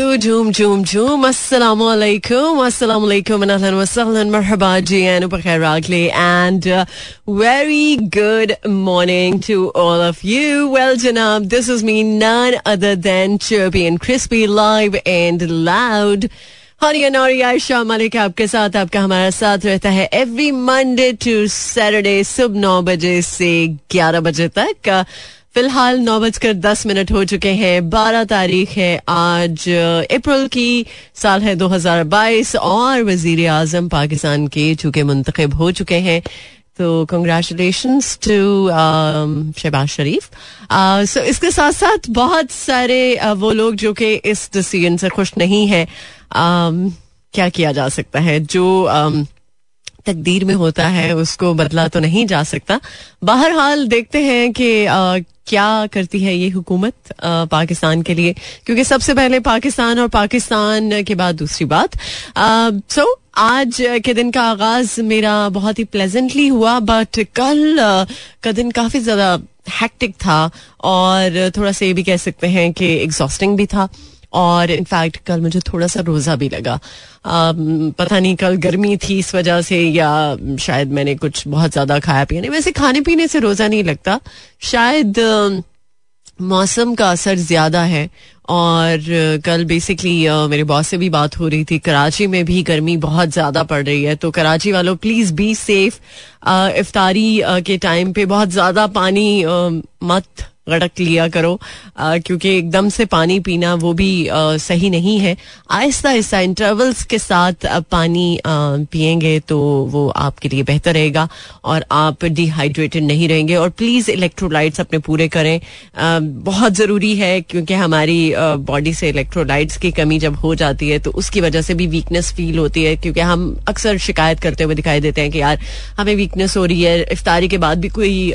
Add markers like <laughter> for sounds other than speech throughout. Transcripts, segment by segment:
तो झूम झूम झूम अस्सलाम वालेकुम अस्सलाम वालेकुम अहलन व सहलन मरहबा जी एंड बखैर रागले and very good morning to all of you well जनाब this is me none other than chirpy and crispy live and loud Haryana और आयशा मलिक आपके साथ आपका हमारा साथ रहता है एवरी मंडे टू सैटरडे सुबह नौ बजे से ग्यारह बजे तक फ़िलहाल नौ बजकर दस मिनट हो चुके हैं। बारह तारीख है आज अप्रैल की साल है 2022 और वज़ीर आज़म पाकिस्तान के चूँकि मुंतखब हो चुके हैं। तो congratulation to Shehbaz Sharif. So इसके साथ साथ बहुत सारे वो लोग जो कि इस डिसीज़न से खुश नहीं है क्या किया जा सकता है? जो तकदीर में होता है, उसको बदला तो नहीं जा सकता। बहरहाल देखते हैं कि क्या करती है ये हुकूमत पाकिस्तान के लिए? क्योंकि सबसे पहले पाकिस्तान और पाकिस्तान के बाद दूसरी बात। सो आज के दिन का आगाज़ मेरा बहुत ही प्लेजेंटली हुआ बट कल का दिन काफ़ी ज़्यादा हैक्टिक था और थोड़ा सा ये भी कह सकते हैं कि एग्जॉस्टिंग भी था। और इनफैक्ट कल मुझे थोड़ा सा रोज़ा भी लगा। आ, पता नहीं कल गर्मी थी इस वजह से या शायद मैंने कुछ बहुत ज़्यादा खाया पिया नहीं। वैसे खाने पीने से रोज़ा नहीं लगता। शायद मौसम का असर ज़्यादा है और कल बेसिकली मेरे बॉस से भी बात हो रही थी। कराची में भी गर्मी बहुत ज़्यादा पड़ रही है। तो कराची वालों प्लीज़ बी सेफ़ इफ्तारी के टाइम पे बहुत ज़्यादा पानी मत गड़क लिया करो क्योंकि एकदम से पानी पीना वो भी आ, सही नहीं है। आहिस्ता आहिस्ता इंटरवल्स के साथ पानी पियेंगे तो वो आपके लिए बेहतर रहेगा और आप डिहाइड्रेटेड नहीं रहेंगे। और प्लीज़ इलेक्ट्रोलाइट्स अपने पूरे करें। आ, बहुत ज़रूरी है क्योंकि हमारी बॉडी से इलेक्ट्रोलाइट्स की कमी जब हो जाती है तो उसकी वजह से भी वीकनेस फील होती है क्योंकि हम अक्सर शिकायत करते हुए दिखाई देते हैं कि यार हमें वीकनेस हो रही है इफ्तारी के बाद भी कोई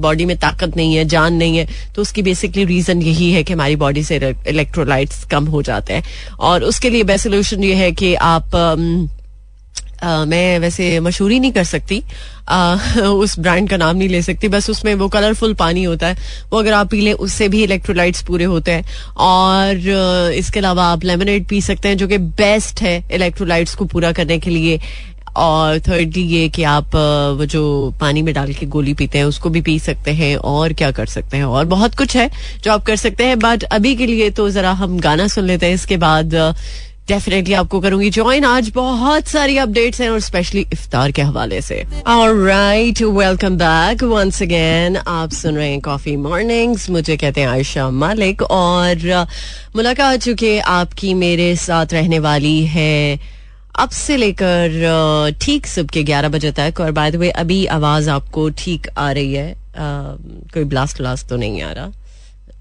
बॉडी में ताकत नहीं है जान नहीं है। तो उसकी बेसिकली रीजन यही है कि हमारी बॉडी से इलेक्ट्रोलाइट्स कम हो जाते हैं। और उसके लिए बेस्ट सोल्यूशन ये है कि आप आ, मैं वैसे मशहूरी नहीं कर सकती। आ, <laughs> उस ब्रांड का नाम नहीं ले सकती। बस उसमें वो कलरफुल पानी होता है। वो अगर आप पी लें उससे भी इलेक्ट्रोलाइट्स पूरे होते हैं। और इसके अलावा आप लेमनेड पी सकते हैं जो कि बेस्ट है इलेक्ट्रोलाइट्स को पूरा करने के लिए। और थर्डली ये कि आप वो जो पानी में डाल के गोली पीते हैं, उसको भी पी सकते हैं और क्या कर सकते हैं? और बहुत कुछ है जो आप कर सकते हैं बट अभी के लिए तो जरा हम गाना सुन लेते हैं। इसके बाद डेफिनेटली आपको करूँगी ज्वाइन आज बहुत सारी अपडेट्स हैं और स्पेशली इफ्तार के हवाले से। Right welcome back once again आप सुन रहे हैं कॉफ़ी मॉर्निंग्स मुझे कहते हैं आयशा मालिक और मुलाकात चुके आपकी मेरे साथ रहने वाली है अब से लेकर ठीक सुबह के ग्यारह बजे तक और बाय द वे अभी आवाज़ आपको ठीक आ रही है। आ, कोई ब्लास्ट व्लास्ट तो नहीं आ रहा।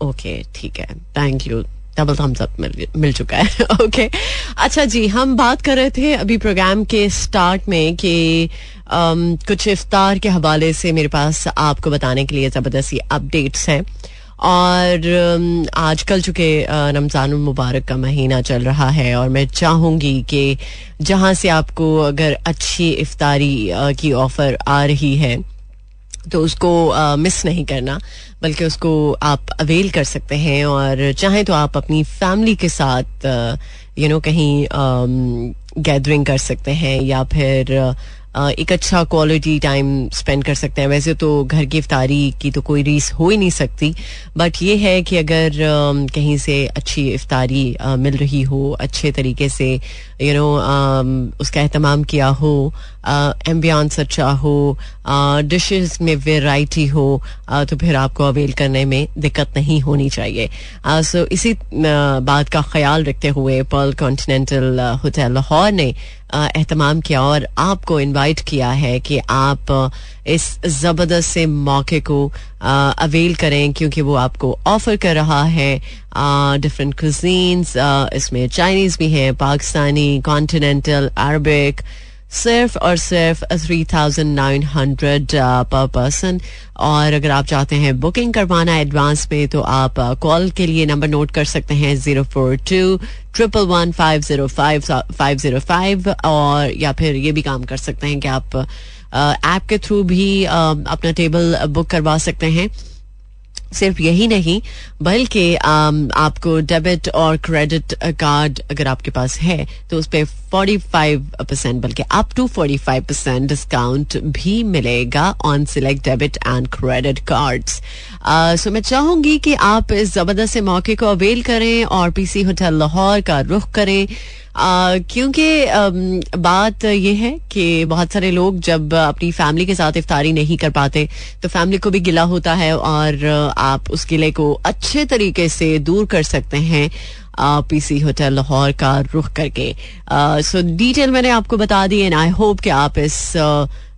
ओके ठीक है। Thank you double thumbs up मिल मिल चुका है। <laughs> ओके अच्छा जी हम बात कर रहे थे अभी प्रोग्राम के स्टार्ट में कि कुछ इफ्तार के हवाले से मेरे पास आपको बताने के लिए ज़बरदस्ती अपडेट्स हैं। और आजकल चूँकि रमज़ान मुबारक का महीना चल रहा है और मैं चाहूँगी कि जहाँ से आपको अगर अच्छी इफ्तारी की ऑफ़र आ रही है तो उसको मिस नहीं करना, बल्कि उसको आप अवेल कर सकते हैं और चाहें तो आप अपनी फैमिली के साथ यू नो कहीं गैदरिंग कर सकते हैं या फिर एक अच्छा क्वालिटी टाइम स्पेंड कर सकते हैं। वैसे तो घर की इफ्तारी की तो कोई रीस हो ही नहीं सकती। बट ये है कि अगर कहीं से अच्छी इफ्तारी मिल रही हो, अच्छे तरीके से यू नो उसका अहतमाम किया हो एम्बियंस अच्छा हो डिशेस में वेराइटी हो तो फिर आपको अवेल करने में दिक्कत नहीं होनी चाहिए। सो इसी बात का ख्याल रखते हुए पर्ल कॉन्टिनेंटल होटल लाहौर ने एहतमाम किया और आपको इनवाइट किया है कि आप इस ज़बरदस्त से मौके को अवेल करें क्योंकि वो आपको ऑफ़र कर रहा है। डिफरेंट कुजीन्स इसमें चाइनीज़ भी हैं पाकिस्तानी कॉन्टिनेंटल अरबिक सिर्फ़ और सिर्फ़ three thousand nine hundred per person और अगर आप चाहते हैं बुकिंग करवाना एडवांस में तो आप कॉल uh, के लिए नंबर नोट कर सकते हैं zero four two triple one five zero five five zero five और या फिर ये भी काम कर सकते हैं कि आप ऐप uh, के थ्रू भी uh, अपना टेबल बुक करवा सकते हैं। सिर्फ़ यही नहीं बल्कि आपको डेबिट और क्रेडिट कार्ड अगर आपके पास है तो उस पर फोर्टी फाइव परसेंट बल्कि up to forty five percent discount भी मिलेगा on select debit and credit cards so मैं चाहूँगी कि आप इस ज़बरदस्त मौके को अवेल करें और पीसी होटल लाहौर का रुख करें। क्योंकि बात यह है कि बहुत सारे लोग जब अपनी फैमिली के साथ इफ्तारी नहीं कर पाते तो फैमिली को भी गिला होता है और आप उस गिले को अच्छे तरीके से दूर कर सकते हैं। पीसी होटल लाहौर का रुख करके। सो डिटेल मैंने आपको बता दी एंड आई होप कि आप इस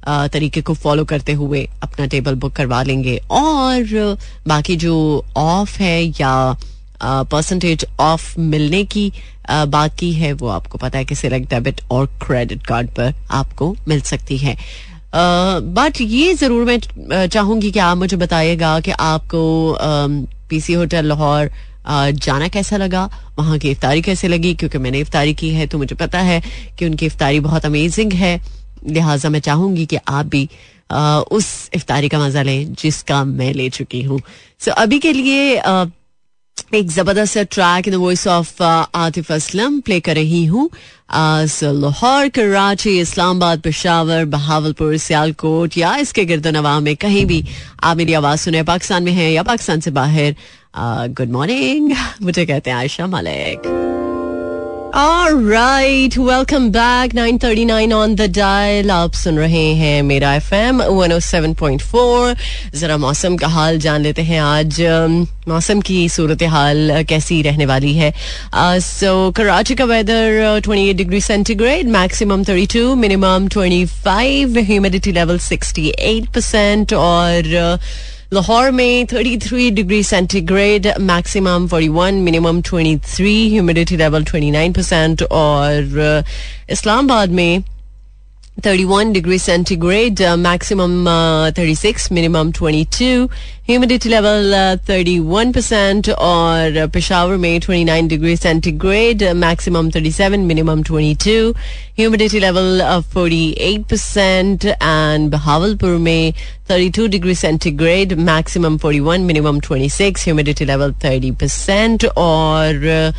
तरीके को फॉलो करते हुए अपना टेबल बुक करवा लेंगे। और बाकी जो ऑफ़ है या परसेंटेज ऑफ़ मिलने की बात की है, वो आपको पता है कि सिलेक्ट डेबिट और क्रेडिट कार्ड पर आपको मिल सकती है। बट ये ज़रूर मैं चाहूँगी कि आप मुझे बताइएगा कि आपको पीसी होटल लाहौर जाना कैसा लगा? वहाँ की इफ्तारी कैसे लगी? क्योंकि मैंने इफ्तारी की है तो मुझे पता है कि उनकी इफ्तारी बहुत अमेजिंग है। लिहाजा मैं चाहूँगी कि आप भी आ, उस इफ्तारी का मज़ा लें जिसका मैं ले चुकी हूँ। सो so, अभी के लिए आ, एक ज़बरदस्त track in the voice of Atif Aslam play कर रही हूँ। लाहौर कराची इस्लामाबाद पेशावर बहावलपुर सियालकोट या इसके गिरद नवा में कहीं भी आप मेरी आवाज़ सुने पाकिस्तान में हैं या पाकिस्तान से बाहर गुड मॉर्निंग <laughs> मुझे कहते हैं Ayesha Malik. Right welcome back 939 on the dial आप सुन रहे हैं मेरा एफ़ एम फोर जरा मौसम का हाल जान लेते हैं आज. मौसम की सूरत हाल कैसी रहने वाली है? सो कराची का weather 28 degree centigrade maximum 32 minimum 25 humidity level 68 percent और लाहौर में 33 degree centigrade maximum 41 minimum 23 humidity level 29 percent और इस्लामाबाद में 31 degree centigrade, uh, maximum uh, 36, minimum 22, humidity level uh, 31% और uh, पेशावर में 29 degree centigrade, uh, maximum 37, minimum 22, humidity level uh, 48% and Bahawalpur में 32 degree centigrade, maximum 41, minimum 26, humidity level 30% और uh,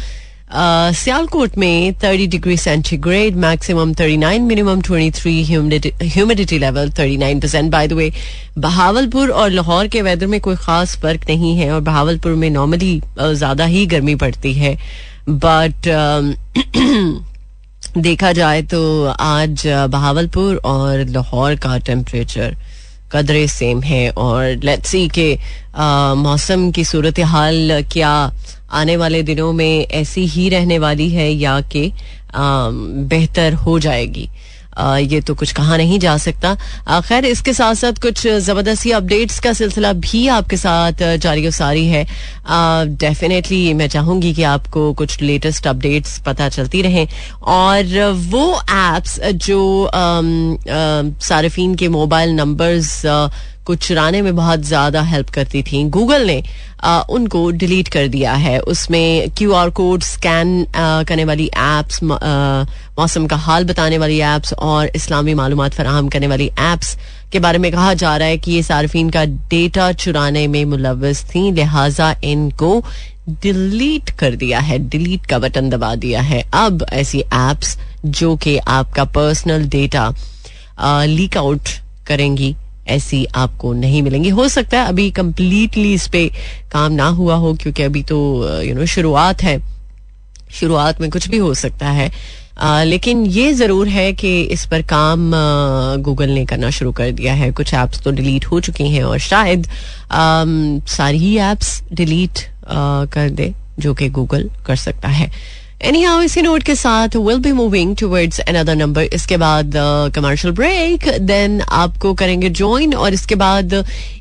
Sialkot में 30 degree centigrade maximum 39 minimum 23 humidity level 39 percent by the way Bahawalpur और लाहौर के weather में कोई खास फ़र्क नहीं है और बहावलपुर में नॉर्मली ज़्यादा ही गर्मी पड़ती है। बट <clears throat> देखा जाए तो आज बहावलपुर और लाहौर का टेम्परेचर कदरे सेम है। और लेट्स सी के मौसम की सूरत हाल क्या आने वाले दिनों में ऐसी ही रहने वाली है या कि बेहतर हो जाएगी। आ, ये तो कुछ कहा नहीं जा सकता। खैर इसके साथ साथ कुछ ज़बरदस्ती अपडेट्स का सिलसिला भी आपके साथ जारी सारी है। डेफिनेटली मैं चाहूँगी कि आपको कुछ लेटेस्ट अपडेट्स पता चलती रहें। और वो एप्स जो सार्फिन के मोबाइल नंबर्स को चुराने में बहुत ज़्यादा हेल्प करती थी। गूगल ने आ, उनको डिलीट कर दिया है। उसमें क्यू आर कोड स्कैन करने वाली एप्स मौसम का हाल बताने वाली एप्स और इस्लामी मालूम फराहम करने वाली एप्स के बारे में कहा जा रहा है कि ये सार्फिन का डेटा चुराने में मुलवस थी। लिहाजा इनको डिलीट कर दिया है। डिलीट का बटन दबा दिया है। अब ऐसी एप्स जो कि आपका पर्सनल डेटा लीक आउट करेंगी। ऐसी आपको नहीं मिलेंगी। हो सकता है अभी कंप्लीटली इस पे काम ना हुआ हो क्योंकि अभी तो यू नो शुरुआत है। शुरुआत में कुछ भी हो सकता है। आ, लेकिन ये ज़रूर है कि इस पर काम गूगल ने करना शुरू कर दिया है। कुछ एप्स तो डिलीट हो चुकी हैं और शायद आ, सारी ही एप्स डिलीट आ, कर दे जो कि गूगल कर सकता है। एनी हाउ इसी नोट के साथ will be moving towards another number इसके बाद कमर्शियल ब्रेक देन आपको करेंगे ज्वाइन और इसके बाद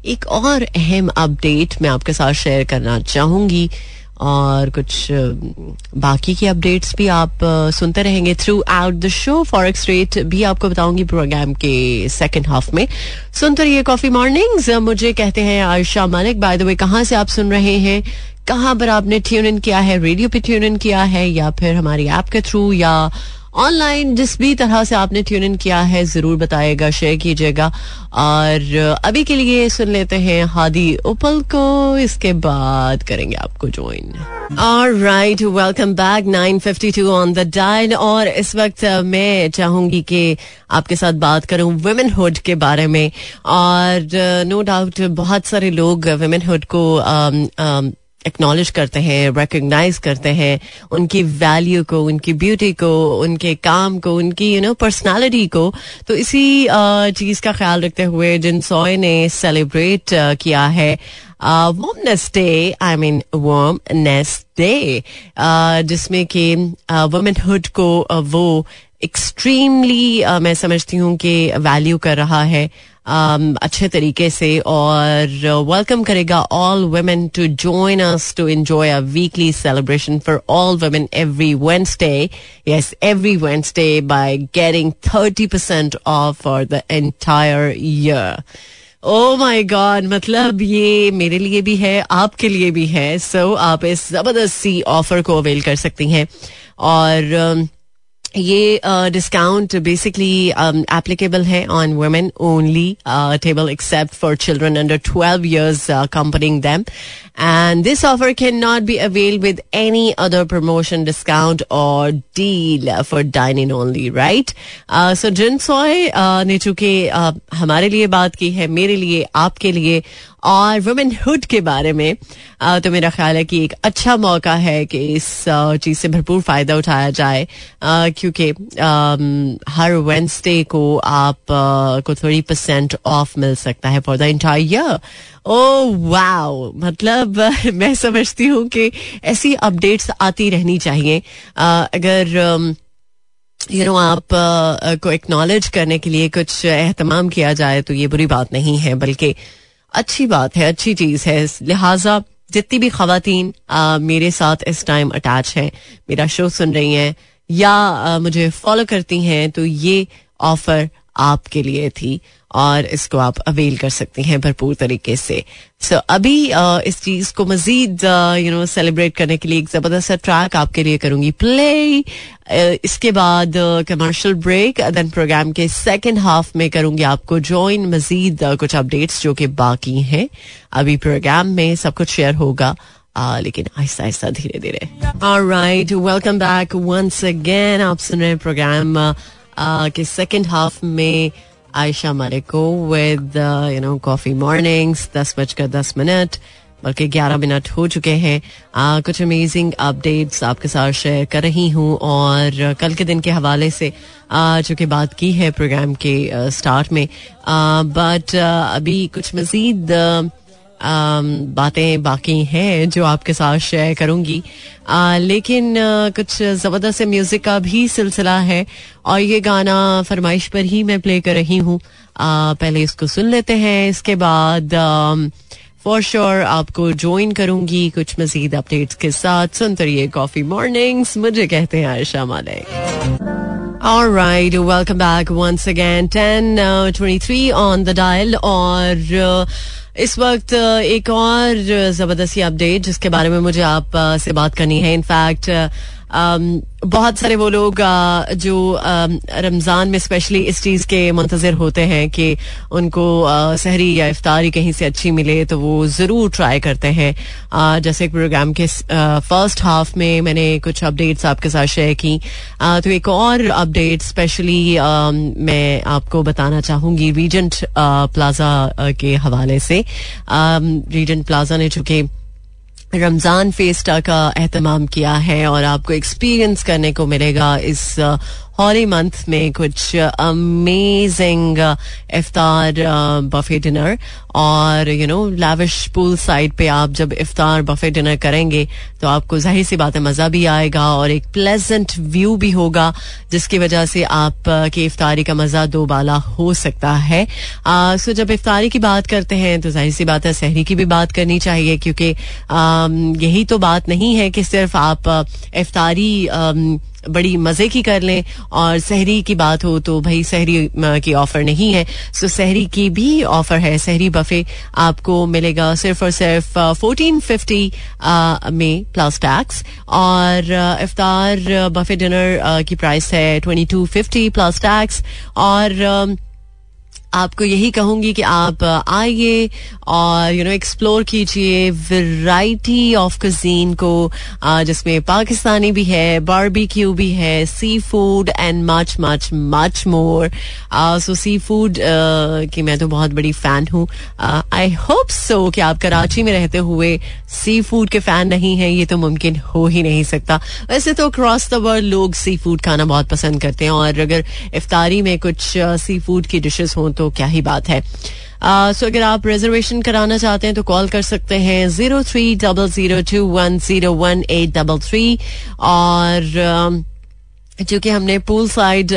एक और अहम अपडेट मैं आपके साथ शेयर करना चाहूँगी और कुछ बाकी की अपडेट्स भी आप सुनते रहेंगे throughout the show forex rate भी आपको बताऊँगी प्रोग्राम के सेकंड हाफ़ में. सुनते रहिए कॉफ़ी मॉर्निंग्स मुझे कहते हैं आयशा मालिक. बाय द वे कहाँ से आप सुन रहे हैं? कहाँ पर आपने ट्यून इन किया है? रेडियो पे ट्यून इन किया है या फिर हमारी ऐप के थ्रू या ऑनलाइन जिस भी तरह से आपने ट्यून इन किया है ज़रूर बताएगा शेयर कीजिएगा। और अभी के लिए सुन लेते हैं हादी उपल को। इसके बाद करेंगे आपको join right welcome back 952 on the dial और इस वक्त मैं चाहूँगी कि आपके साथ बात करूँ वुमेनहुड के बारे में। और नो डाउट बहुत सारे लोग वुमेनहुड को um, um, एक्नॉलेज करते हैं रिकग्नाइज करते हैं उनकी वैल्यू को, उनकी ब्यूटी को, उनके काम को, उनकी यू नो पर्सनालिटी को। तो इसी चीज़ का ख्याल रखते हुए जिन सॉय ने सेलिब्रेट किया है women's day I mean women's day जिसमें कि वुमेनहुड को वो एक्सट्रीमली मैं समझती हूँ कि वैल्यू कर रहा है। अच्छे तरीके से और वेलकम uh, करेगा all women to join us to enjoy a weekly celebration for all women every Wednesday yes every Wednesday by getting thirty percent off for the entire year oh my god मतलब ये मेरे लिए भी है आपके लिए भी है. सो so, आप इस ज़बरदस्त सी ऑफ़र को अवेल कर सकती हैं. और uh, ये डिस्काउंट बेसिकली एप्लीकेबल है on women only table except for children under twelve years accompanying them and this offer cannot be availed with any other promotion discount or deal for dining only right? Uh, so जिन सोए uh, ने चूँकि uh, हमारे लिए बात की है मेरे लिए आपके लिए और वुमेनहुड के बारे में uh, तो मेरा ख्याल है कि एक अच्छा मौका है कि इस uh, चीज़ से भरपूर फ़ायदा उठाया जाए। Uh, क्योंकि um, हर वेंसडे को आप को थर्टी परसेंट ऑफ़ मिल सकता है for the entire year oh wow मतलब <laughs> मैं समझती हूँ कि ऐसी अपडेट्स आती रहनी चाहिए। अगर यू नो आप को एक्नॉलेज करने के लिए कुछ एहतमाम किया जाए तो ये बुरी बात नहीं है बल्कि अच्छी बात है अच्छी चीज़ है। लिहाजा जितनी भी खातन मेरे साथ इस टाइम अटैच है मेरा शो सुन रही हैं या आ, मुझे फॉलो करती हैं तो ये ऑफ़र आपके लिए थी और इसको आप अवेल कर सकती हैं भरपूर तरीके से। सो so, अभी uh, इस चीज़ को मजीद यू नो सेलिब्रेट करने के लिए एक ज़बरदस्त ट्रैक आपके लिए करूँगी। प्ले इसके बाद कमर्शियल ब्रेक देन प्रोग्राम के सेकंड हाफ़ में करूँगी आपको। ज्वाइन मजीद कुछ अपडेट्स जो कि बाकी हैं। अभी प्रोग्राम में सब कुछ शेयर होगा Uh, लेकिन आहिस्ता आहिस्ता धीरे धीरे right welcome back once again आप सुन रहे हैं प्रोग्राम के सेकेंड हाफ़ में Ayesha मलिको with you know coffee mornings दस बजकर दस मिनट बल्कि ग्यारह मिनट हो चुके हैं। आ, कुछ अमेजिंग अपडेट्स आपके साथ शेयर कर रही हूँ और कल के दिन के हवाले से जो कि बात की है प्रोग्राम के स्टार्ट में। बट अभी कुछ मजीद बातें बाकी हैं जो आपके साथ शेयर करूँगी। आ, लेकिन आ, कुछ ज़बरदस्त म्यूज़िक का भी सिलसिला है और ये गाना फरमाइश पर ही मैं प्ले कर रही हूँ। पहले इसको सुन लेते हैं इसके बाद फॉर श्योर आपको ज्वाइन करूँगी कुछ मजीद अपडेट्स के साथ। सुनते रहिए कॉफ़ी मॉर्निंग्स मुझे कहते हैं आयशा मालिक। All right, welcome back once again. 10 uh, 23 on the dial और uh, इस वक्त, एक और, ज़बरदस्ती अपडेट जिसके बारे में मुझे आप से बात करनी है। इनफैक्ट बहुत सारे वो लोग जो रमज़ान में स्पेशली इस चीज़ के मुंतजर होते हैं कि उनको सहरी या इफ्तारी कहीं से अच्छी मिले तो वो ज़रूर ट्राई करते हैं। जैसे एक प्रोग्राम के फ़र्स्ट हाफ़ में मैंने कुछ अपडेट्स आपके साथ शेयर की। तो एक और अपडेट स्पेशली मैं आपको बताना चाहूँगी रीजेंट प्लाजा के हवाले से। रीजेंट प्लाजा ने चूँकि रमज़ान फेस्टा का अहतमाम किया है और आपको एक्सपीरियंस करने को मिलेगा इस हॉली मंथ में कुछ अमेजिंग इफ्तार बफे डिनर और you know lavish pool side पे आप जब इफ्तार बफे डिनर करेंगे तो आपको ज़ाहिर सी बात है मज़ा भी आएगा और एक प्लेजेंट व्यू भी होगा, जिसकी वजह से आप की इफ्तारी का मज़ा दो बाला हो सकता है। सो जब इफ्तारी की बात करते हैं तो ज़ाहिर सी बात है सहरी की भी बात करनी चाहिए, क्योंकि यही तो बात नहीं है कि सिर्फ़ आप इफ्तारी बड़ी मज़े की कर लें और सहरी की बात हो तो भाई सहरी की ऑफ़र नहीं है। सो सहरी की भी ऑफ़र है बफे आपको मिलेगा। सिर्फ़ और सिर्फ़ फोर्टीन फिफ्टी में प्लस टैक्स और इफ्तार बफे डिनर की प्राइस है twenty two fifty plus tax और आपको यही कहूँगी कि आप आइए और यू नो एक्सप्लोर कीजिए वैरायटी ऑफ़ कजीन को जिसमें पाकिस्तानी भी है बारबेक्यू भी है seafood and much much much more so seafood की मैं तो बहुत बड़ी फ़ैन हूँ। आई होप सो कि आप कराची में रहते हुए सी फ़ूड के फ़ैन नहीं है, ये तो मुमकिन हो ही नहीं सकता। वैसे तो अक्रॉस द वर्ल्ड लोग सी फ़ूड खाना बहुत पसंद करते हैं और अगर इफ्तारी में कुछ सी फ़ूड की डिशेस हों तो क्या ही बात है। सो अगर आप रिजर्वेशन कराना चाहते हैं तो कॉल कर सकते हैं zero three double zero two one zero one eight double three और चूँकि हमने पूल साइड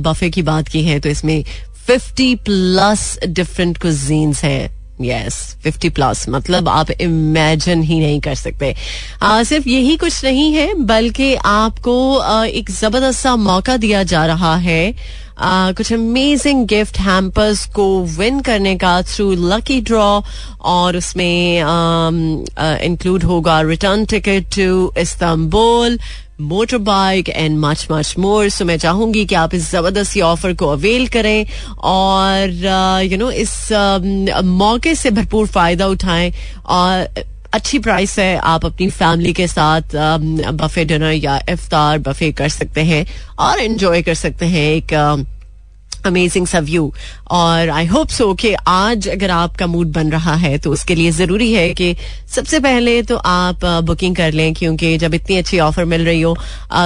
बफे की बात की है तो इसमें फिफ्टी प्लस डिफरेंट कुजीन्स हैं। यस फिफ्टी प्लस मतलब आप इमेजिन ही नहीं कर सकते। आ, सिर्फ़ यही कुछ नहीं है बल्कि आपको आ, एक ज़बरदस्त सा मौका दिया जा रहा है। आ, कुछ अमेजिंग गिफ्ट हैम्पर्स को विन करने का थ्रू लकी ड्रॉ और उसमें इंक्लूड होगा return ticket to Istanbul motorbike and much much more so मैं चाहूँगी कि आप इस ज़बरदस्ती ऑफ़र को अवेल करें और यू नो इस मौके से भरपूर फ़ायदा उठाएँ और अच्छी प्राइस है। आप अपनी फैमिली के साथ बफे डिनर या इफ्तार बफे कर सकते हैं और एंजॉय कर सकते हैं। एक अमेजिंग सा व्यू और आई होप सो कि आज अगर आपका मूड बन रहा है तो उसके लिए ज़रूरी है कि सबसे पहले तो आप बुकिंग कर लें, क्योंकि जब इतनी अच्छी ऑफ़र मिल रही हो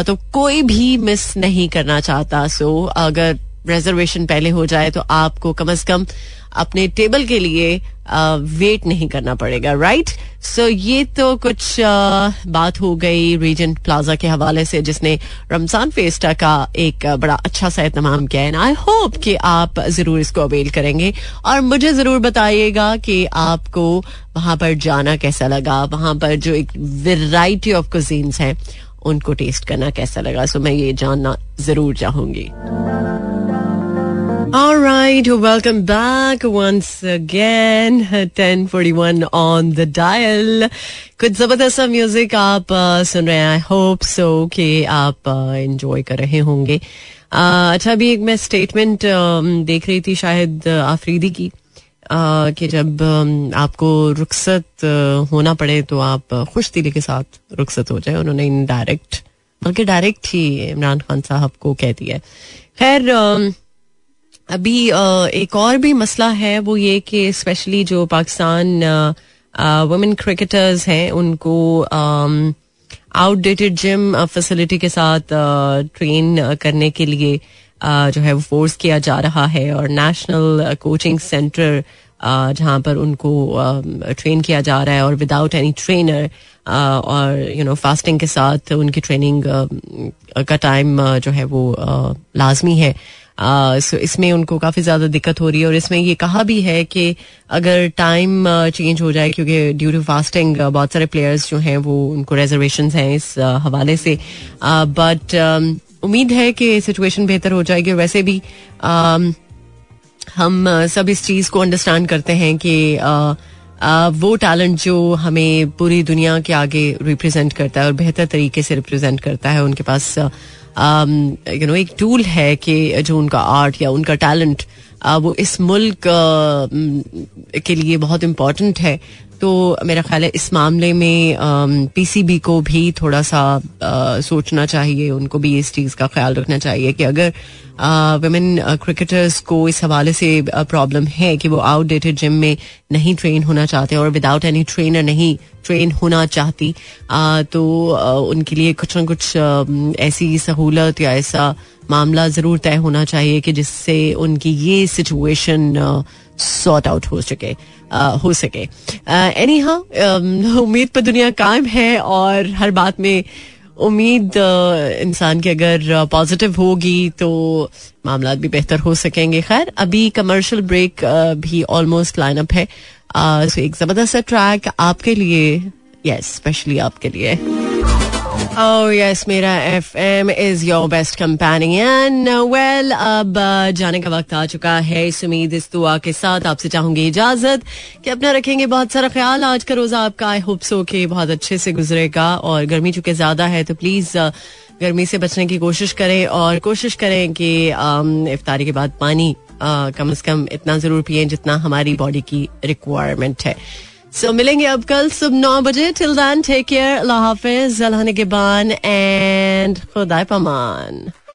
तो कोई भी मिस नहीं करना चाहता। सो अगर रिजर्वेशन पहले हो जाए तो आपको कम अज कम अपने टेबल के लिए वेट नहीं करना पड़ेगा राइट सो ये तो कुछ बात हो गई रीजेंट प्लाजा के हवाले से, जिसने रमज़ान फेस्टा का एक बड़ा अच्छा सा एहतमाम किया है। आई होप कि आप ज़रूर इसको अवेल करेंगे। और मुझे ज़रूर बताइएगा कि आपको वहाँ पर जाना कैसा लगा, वहाँ पर जो एक वेराइटी ऑफ़ कुजीन्स हैं, उनको टेस्ट करना कैसा लगा। सो मैं ये जानना ज़रूर चाहूँगी। All right, welcome back once again. 1041 on the dial. कुछ ज़बरदस्त म्यूज़िक आप सुन रहे हैं आई होप सो कि आप एंजॉय कर रहे होंगे अच्छा अभी एक मैं स्टेटमेंट देख रही थी शायद आफरीदी की कि जब आपको रुखसत होना पड़े तो आप खुश दिली के साथ रुखसत हो जाए उन्होंने इनडायरेक्ट बल्कि डायरेक्ट ही इमरान खान साहब को कह दिया है खैर अभी एक और भी मसला है, वो ये कि स्पेशली जो पाकिस्तान वुमेन क्रिकेटर्स हैं, उनको आउटडेटेड जिम फैसिलिटी के साथ ट्रेन करने के लिए जो है वो फोर्स किया जा रहा है और नेशनल कोचिंग सेंटर जहाँ पर उनको ट्रेन किया जा रहा है और विदाउट एनी ट्रेनर और यू नो फास्टिंग के साथ उनकी ट्रेनिंग का टाइम जो है वो लाजमी है। सो इसमें उनको काफ़ी ज़्यादा दिक्कत हो रही है और इसमें ये कहा भी है कि अगर टाइम चेंज हो जाए, क्योंकि ड्यू टू फास्टिंग बहुत सारे प्लेयर्स जो हैं वो उनको रिजर्वेशन हैं इस हवाले से। बट उम्मीद है कि सिचुएशन बेहतर हो जाएगी और वैसे भी हम सब इस चीज़ को अंडरस्टैंड करते हैं कि वो टैलेंट जो हमें पूरी दुनिया के आगे रिप्रेजेंट करता है और बेहतर तरीके से रिप्रेजेंट करता है, उनके पास यू नो एक टूल है कि जो उनका आर्ट या उनका टैलेंट वो इस मुल्क के लिए बहुत इम्पोर्टेंट है। तो मेरा ख्याल है इस मामले में पीसीबी को भी थोड़ा सा सोचना चाहिए, उनको भी इस चीज़ का ख्याल रखना चाहिए कि अगर वेमेन क्रिकेटर्स को इस हवाले से प्रॉब्लम है कि वो आउटडेटेड जिम में नहीं ट्रेन होना चाहते और विदाउट एनी ट्रेनर नहीं ट्रेन होना चाहती तो उनके लिए कुछ ना कुछ ऐसी सहूलत या ऐसा मामला ज़रूर तय होना चाहिए कि जिससे उनकी ये सिचुएशन सॉर्ट आउट हो सके हो सके। एनी हाँ उम्मीद पर दुनिया कायम है और हर बात में उम्मीद इंसान की अगर पॉजिटिव होगी तो मामला भी बेहतर हो सकेंगे। खैर, अभी कमर्शियल ब्रेक भी ऑलमोस्ट लाइन अप है। एक ज़बरदस्त ट्रैक आपके लिए यस स्पेशली आपके लिए। Oh yes, मेरा FM is your best companion. Well, अब uh, जाने का वक्त आ चुका है। इस इस दुआ के साथ आपसे चाहूँगी इजाज़त कि अपना रखेंगे बहुत सारा ख्याल। आज का रोजा आपका आई होप सो के बहुत अच्छे से गुजरेगा और गर्मी चूँकि ज़्यादा है तो प्लीज़ uh, गर्मी से बचने की कोशिश करें और कोशिश करें कि um, इफ्तारी के बाद पानी uh, कम से कम इतना ज़रूर पिए जितना हमारी बॉडी की रिक्वायरमेंट है। सो मिलेंगे अब कल सुबह नौ बजे। टिल दैन टेक केयर अल्लाह हाफिज। अल्लाह ने गिबान एंड खुदा पमान।